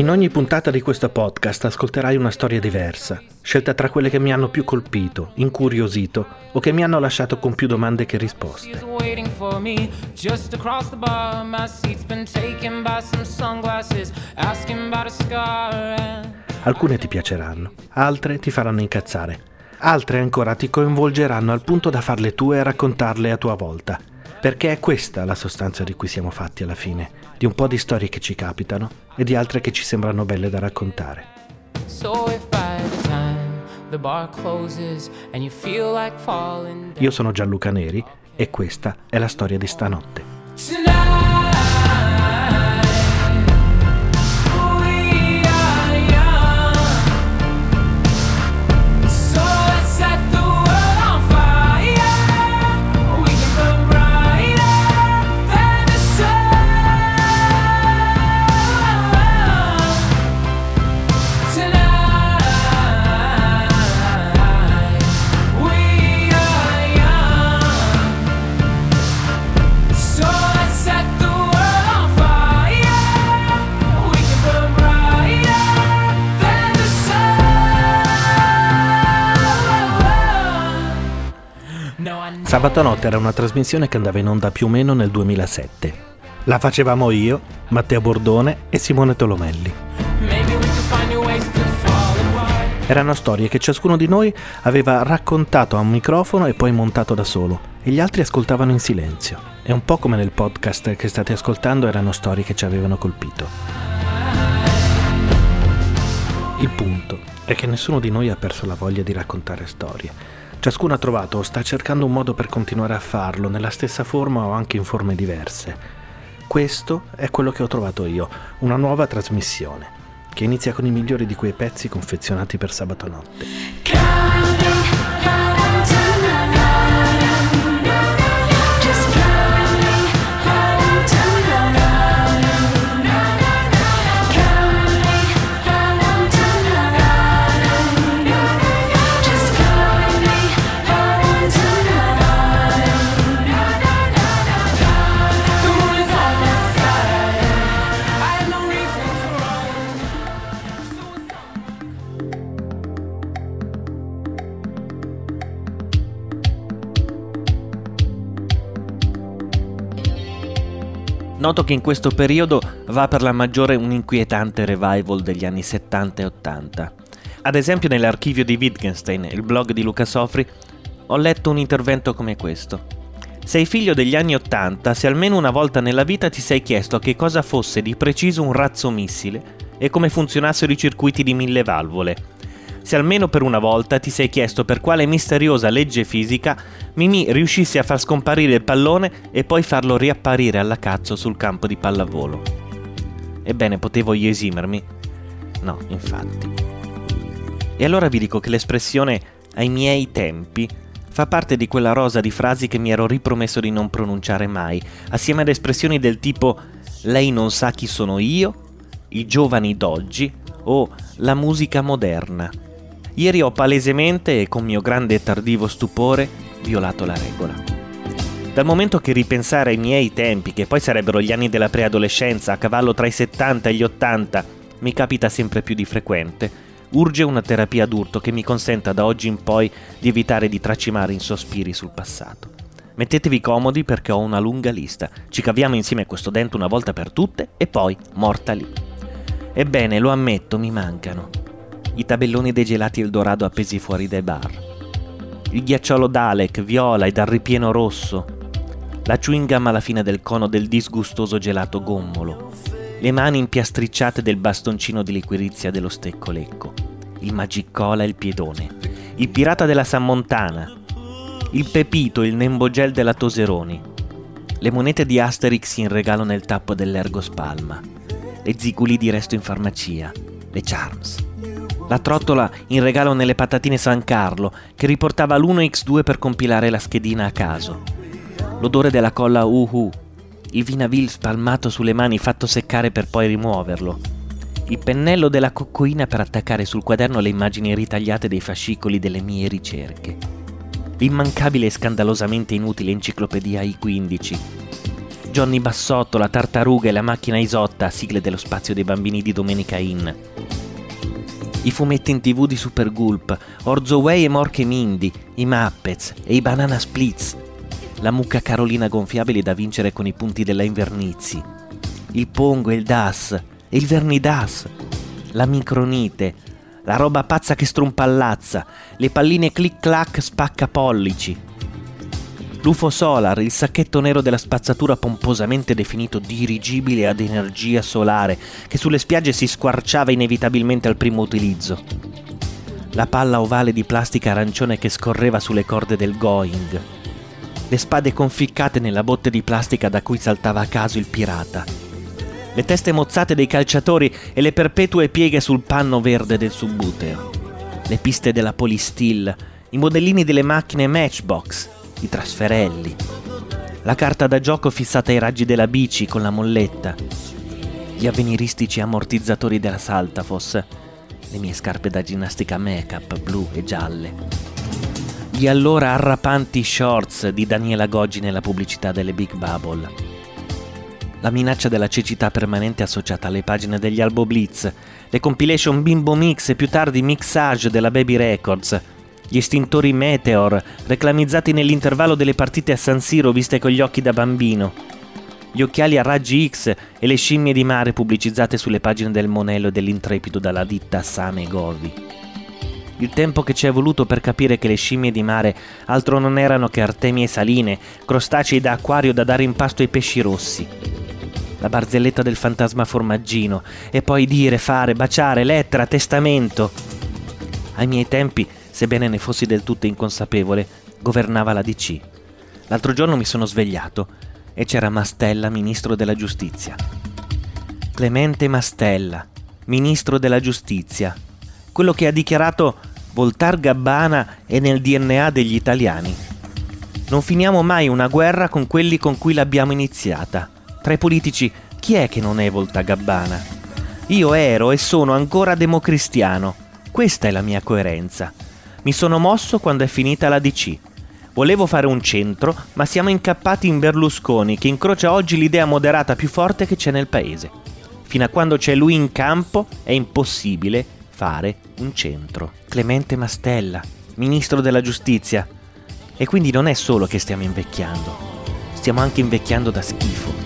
In ogni puntata di questo podcast ascolterai una storia diversa, scelta tra quelle che mi hanno più colpito, incuriosito o che mi hanno lasciato con più domande che risposte. Alcune ti piaceranno, altre ti faranno incazzare, altre ancora ti coinvolgeranno al punto da farle tue e raccontarle a tua volta perché è questa la sostanza di cui siamo fatti alla fine, di un po' di storie che ci capitano e di altre che ci sembrano belle da raccontare. Io sono Gianluca Neri e questa è la storia di stanotte. Sabato notte era una trasmissione che andava in onda più o meno nel 2007. La facevamo io, Matteo Bordone e Simone Tolomelli. Erano storie che ciascuno di noi aveva raccontato a un microfono e poi montato da solo, e gli altri ascoltavano in silenzio. È un po' come nel podcast che state ascoltando erano storie che ci avevano colpito. Il punto è che nessuno di noi ha perso la voglia di raccontare storie Ciascuno ha trovato o sta cercando un modo per continuare a farlo nella stessa forma o anche in forme diverse. Questo è quello che ho trovato io, una nuova trasmissione, che inizia con i migliori di quei pezzi confezionati per sabato notte. Noto che in questo periodo va per la maggiore un inquietante revival degli anni 70 e 80. Ad esempio nell'archivio di Wittgenstein, il blog di Luca Sofri, ho letto un intervento come questo. Sei figlio degli anni 80 se almeno una volta nella vita ti sei chiesto che cosa fosse di preciso un razzo missile e come funzionassero i circuiti di mille valvole se almeno per una volta ti sei chiesto per quale misteriosa legge fisica Mimì riuscisse a far scomparire il pallone e poi farlo riapparire alla cazzo sul campo di pallavolo. Ebbene, potevo io esimermi? No, infatti. E allora vi dico che l'espressione ai miei tempi fa parte di quella rosa di frasi che mi ero ripromesso di non pronunciare mai, assieme ad espressioni del tipo lei non sa chi sono io, i giovani d'oggi o la musica moderna. Ieri ho palesemente e con mio grande e tardivo stupore violato la regola. Dal momento che ripensare ai miei tempi, che poi sarebbero gli anni della preadolescenza, a cavallo tra i 70 e gli 80, mi capita sempre più di frequente, urge una terapia d'urto che mi consenta da oggi in poi di evitare di tracimare in sospiri sul passato. Mettetevi comodi perché ho una lunga lista. Ci caviamo insieme questo dente una volta per tutte e poi morta lì. Ebbene, lo ammetto, mi mancano i tabelloni dei gelati Eldorado appesi fuori dai bar, il ghiacciolo Dalek viola e dal ripieno rosso, la chewing gum alla fine del cono del disgustoso gelato gommolo, le mani impiastricciate del bastoncino di liquirizia dello stecco lecco, il magicola e il piedone, il pirata della San Montana, il pepito, il nembo gel della Toseroni, le monete di Asterix in regalo nel tappo dell'Ergo Spalma, le ziguli di resto in farmacia, le Charms la trottola in regalo nelle patatine San Carlo, che riportava l'1x2 per compilare la schedina a caso. L'odore della colla Uhu, il vinavil spalmato sulle mani fatto seccare per poi rimuoverlo. Il pennello della coccoina per attaccare sul quaderno le immagini ritagliate dei fascicoli delle mie ricerche. L'immancabile e scandalosamente inutile enciclopedia I15. Johnny Bassotto, la tartaruga e la macchina Isotta, sigle dello spazio dei bambini di Domenica Inn. I fumetti in tv di Super Gulp, Orzo Way e Morche Mindy, i Muppets e i Banana Splits, la mucca Carolina gonfiabile da vincere con i punti della Invernizi, il Pongo e il Das, e il Vernidas, la micronite, la roba pazza che strumpallazza, le palline clic clac spacca pollici. L'UFO Solar, il sacchetto nero della spazzatura pomposamente definito dirigibile ad energia solare, che sulle spiagge si squarciava inevitabilmente al primo utilizzo. La palla ovale di plastica arancione che scorreva sulle corde del Going. Le spade conficcate nella botte di plastica da cui saltava a caso il pirata le teste mozzate dei calciatori e le perpetue pieghe sul panno verde del subbuteo, le piste della Polistil, i modellini delle macchine Matchbox, i trasferelli, la carta da gioco fissata ai raggi della bici con la molletta, gli avveniristici ammortizzatori della Saltafos, le mie scarpe da ginnastica make-up blu e gialle, gli allora arrapanti shorts di Daniela Goggi nella pubblicità delle Big Bubble, la minaccia della cecità permanente associata alle pagine degli Albo Blitz, le compilation Bimbo Mix e più tardi Mixage della Baby Records, gli estintori Meteor, reclamizzati nell'intervallo delle partite a San Siro viste con gli occhi da bambino, gli occhiali a raggi X e le scimmie di mare pubblicizzate sulle pagine del Monello e dell'Intrepido dalla ditta Same Govi. Il tempo che ci è voluto per capire che le scimmie di mare altro non erano che artemie saline, crostacei da acquario da dare in pasto ai pesci rossi la barzelletta del fantasma formaggino, e poi dire, fare, baciare, lettera, testamento. Ai miei tempi, sebbene ne fossi del tutto inconsapevole, governava la DC. L'altro giorno mi sono svegliato e c'era Mastella, ministro della giustizia. Clemente Mastella, ministro della giustizia, quello che ha dichiarato Voltar Gabbana è nel DNA degli italiani. Non finiamo mai una guerra con quelli con cui l'abbiamo iniziata. Tra i politici, chi è che non è Volta Gabbana? Io ero e sono ancora democristiano. Questa è la mia coerenza. Mi sono mosso quando è finita la DC. Volevo fare un centro, ma siamo incappati in Berlusconi, che incrocia oggi l'idea moderata più forte che c'è nel paese. Fino a quando c'è lui in campo è impossibile fare un centro. Clemente Mastella, ministro della giustizia. E quindi non è solo che stiamo invecchiando, stiamo anche invecchiando da schifo.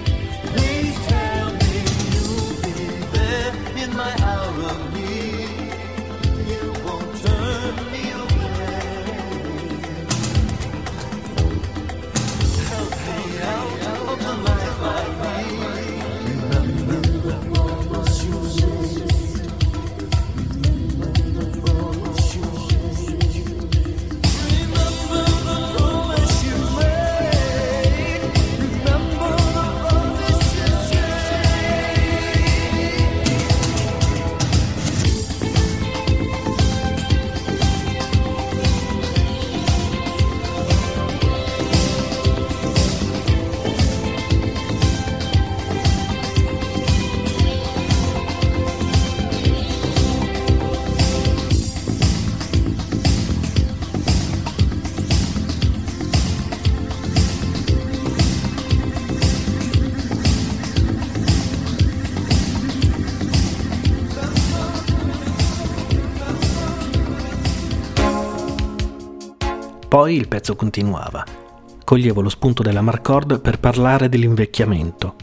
Poi il pezzo continuava. Coglievo lo spunto della Marcord per parlare dell'invecchiamento.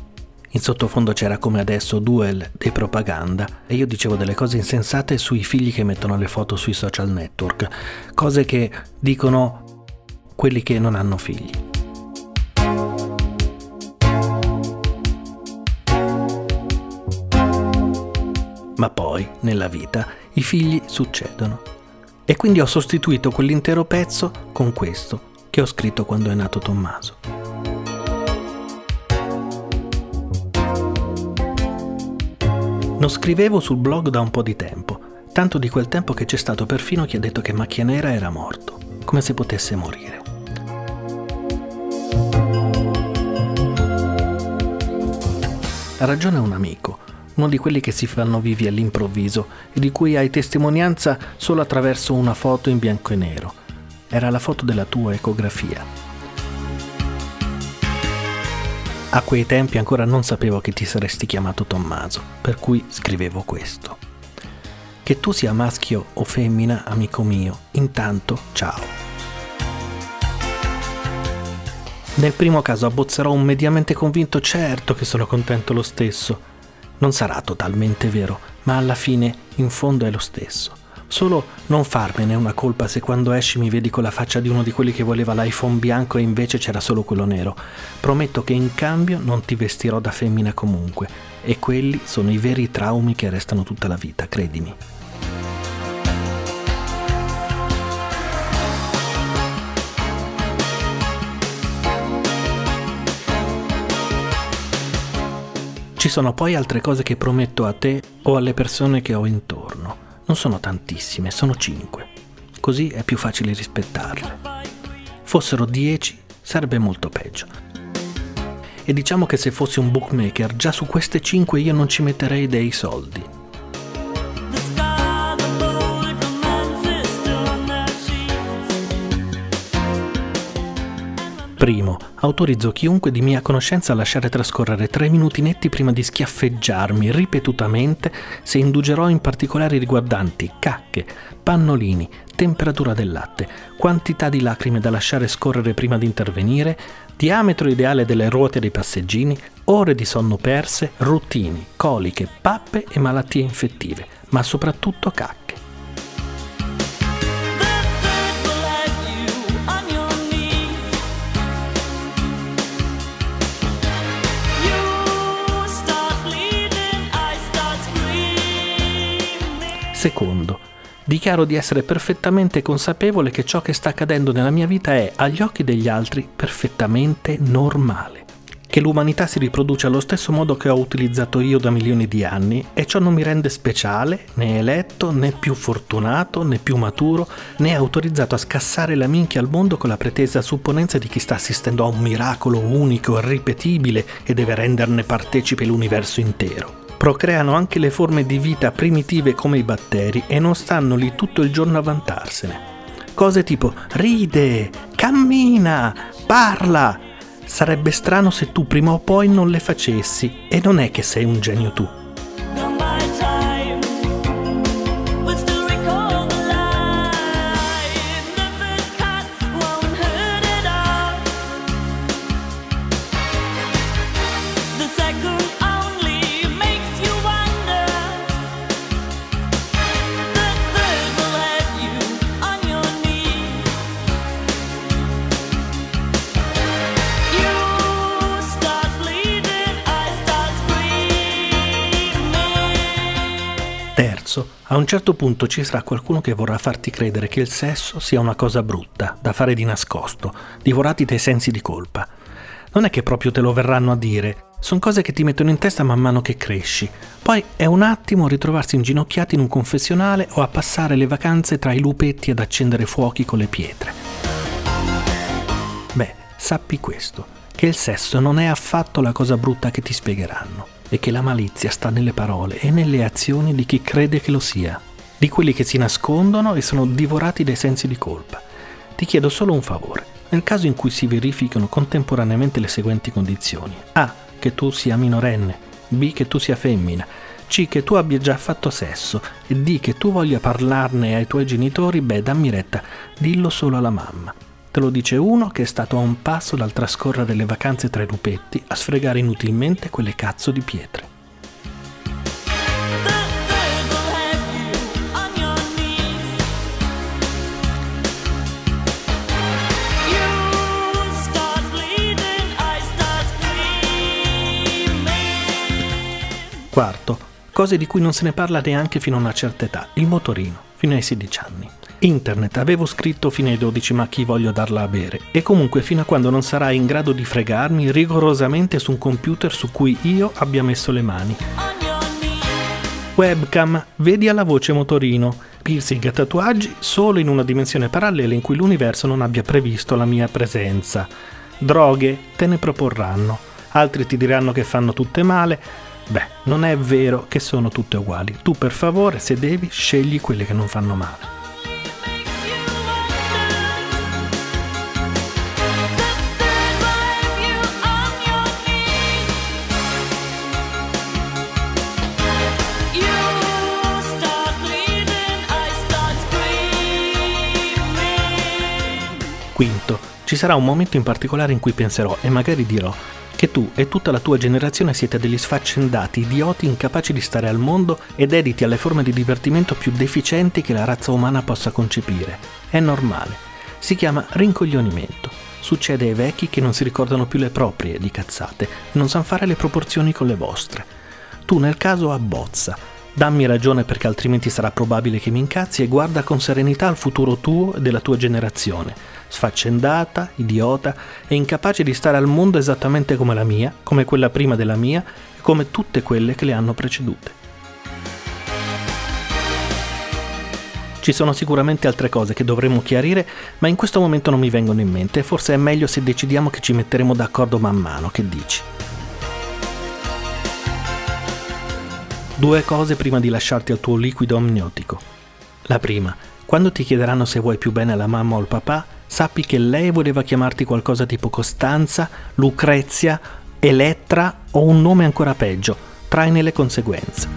In sottofondo c'era come adesso Duel dei propaganda e io dicevo delle cose insensate sui figli che mettono le foto sui social network, cose che dicono quelli che non hanno figli. Ma poi, nella vita, i figli succedono e quindi ho sostituito quell'intero pezzo con questo che ho scritto quando è nato Tommaso. Non scrivevo sul blog da un po' di tempo, tanto di quel tempo che c'è stato perfino chi ha detto che Macchia Nera era morto, come se potesse morire. Ha ragione un amico, uno di quelli che si fanno vivi all'improvviso e di cui hai testimonianza solo attraverso una foto in bianco e nero. Era la foto della tua ecografia. A quei tempi ancora non sapevo che ti saresti chiamato Tommaso, per cui scrivevo questo. Che tu sia maschio o femmina, amico mio, intanto ciao. Nel primo caso abbozzerò un mediamente convinto certo che sono contento lo stesso. Non sarà totalmente vero, ma alla fine in fondo è lo stesso. Solo non farmene una colpa se quando esci mi vedi con la faccia di uno di quelli che voleva l'iPhone bianco e invece c'era solo quello nero. Prometto che in cambio non ti vestirò da femmina comunque. E quelli sono i veri traumi che restano tutta la vita, credimi. Ci sono poi altre cose che prometto a te o alle persone che ho intorno. Non sono tantissime, sono 5. Così è più facile rispettarle. Fossero 10 sarebbe molto peggio. E diciamo che se fossi un bookmaker, già su queste 5 io non ci metterei dei soldi. Primo, autorizzo chiunque di mia conoscenza a lasciare trascorrere tre minuti netti prima di schiaffeggiarmi ripetutamente se indugerò in particolari riguardanti cacche, pannolini, temperatura del latte, quantità di lacrime da lasciare scorrere prima di intervenire, diametro ideale delle ruote dei passeggini, ore di sonno perse, routini, coliche, pappe e malattie infettive, ma soprattutto cacche. Secondo, dichiaro di essere perfettamente consapevole che ciò che sta accadendo nella mia vita è, agli occhi degli altri, perfettamente normale. Che l'umanità si riproduce allo stesso modo che ho utilizzato io da milioni di anni e ciò non mi rende speciale, né eletto, né più fortunato, né più maturo, né autorizzato a scassare la minchia al mondo con la pretesa supponenza di chi sta assistendo a un miracolo unico, irripetibile e deve renderne partecipe l'universo intero procreano anche le forme di vita primitive come i batteri e non stanno lì tutto il giorno a vantarsene. Cose tipo ride, cammina, parla. Sarebbe strano se tu prima o poi non le facessi e non è che sei un genio tu. A un certo punto ci sarà qualcuno che vorrà farti credere che il sesso sia una cosa brutta, da fare di nascosto, divorati dai sensi di colpa. Non è che proprio te lo verranno a dire, sono cose che ti mettono in testa man mano che cresci. Poi è un attimo ritrovarsi inginocchiati in un confessionale o a passare le vacanze tra i lupetti ad accendere fuochi con le pietre. Beh, sappi questo, che il sesso non è affatto la cosa brutta che ti spiegheranno e che la malizia sta nelle parole e nelle azioni di chi crede che lo sia, di quelli che si nascondono e sono divorati dai sensi di colpa. Ti chiedo solo un favore, nel caso in cui si verifichino contemporaneamente le seguenti condizioni. A. Che tu sia minorenne. B. Che tu sia femmina. C. Che tu abbia già fatto sesso. E D. Che tu voglia parlarne ai tuoi genitori. Beh, dammi retta, dillo solo alla mamma. Te lo dice uno che è stato a un passo dal trascorrere le vacanze tra i lupetti a sfregare inutilmente quelle cazzo di pietre. Quarto, cose di cui non se ne parla neanche fino a una certa età, il motorino, fino ai 16 anni. Internet avevo scritto fino ai 12 ma chi voglio darla a bere e comunque fino a quando non sarai in grado di fregarmi rigorosamente su un computer su cui io abbia messo le mani. Webcam, vedi alla voce motorino, piercing e tatuaggi solo in una dimensione parallela in cui l'universo non abbia previsto la mia presenza. Droghe, te ne proporranno. Altri ti diranno che fanno tutte male. Beh, non è vero che sono tutte uguali. Tu per favore, se devi, scegli quelle che non fanno male. Quinto, ci sarà un momento in particolare in cui penserò e magari dirò che tu e tutta la tua generazione siete degli sfaccendati, idioti incapaci di stare al mondo e dediti alle forme di divertimento più deficienti che la razza umana possa concepire. È normale. Si chiama rincoglionimento. Succede ai vecchi che non si ricordano più le proprie di cazzate e non sanno fare le proporzioni con le vostre. Tu nel caso abbozza. Dammi ragione perché altrimenti sarà probabile che mi incazzi e guarda con serenità al futuro tuo e della tua generazione sfaccendata, idiota e incapace di stare al mondo esattamente come la mia, come quella prima della mia e come tutte quelle che le hanno precedute. Ci sono sicuramente altre cose che dovremmo chiarire, ma in questo momento non mi vengono in mente e forse è meglio se decidiamo che ci metteremo d'accordo man mano, che dici? Due cose prima di lasciarti al tuo liquido amniotico. La prima, quando ti chiederanno se vuoi più bene alla mamma o al papà, sappi che lei voleva chiamarti qualcosa tipo Costanza, Lucrezia, Elettra o un nome ancora peggio. Traine le conseguenze.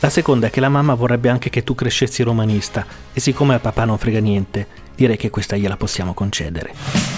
La seconda è che la mamma vorrebbe anche che tu crescessi romanista e siccome a papà non frega niente, direi che questa gliela possiamo concedere.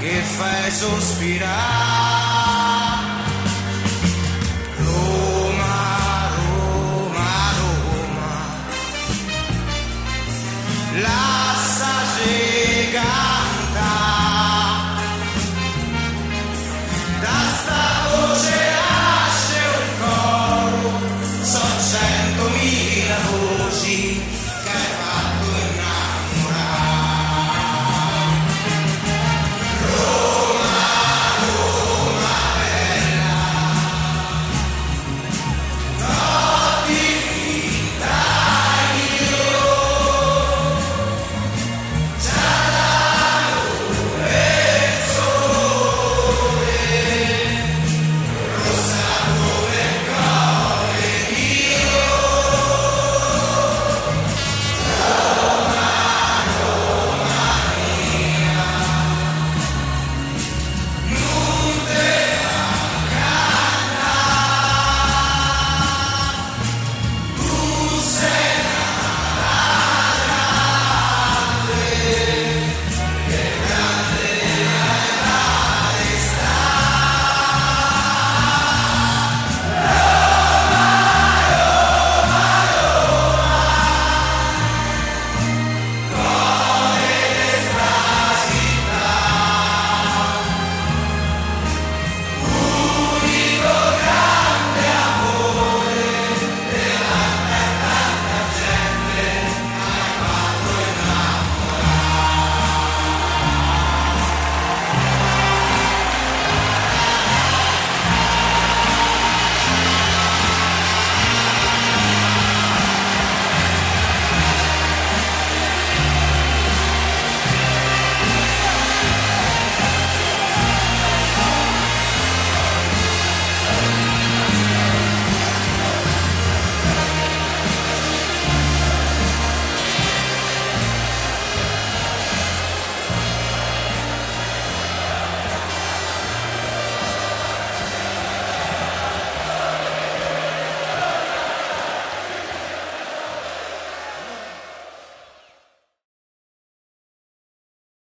que faz suspirar.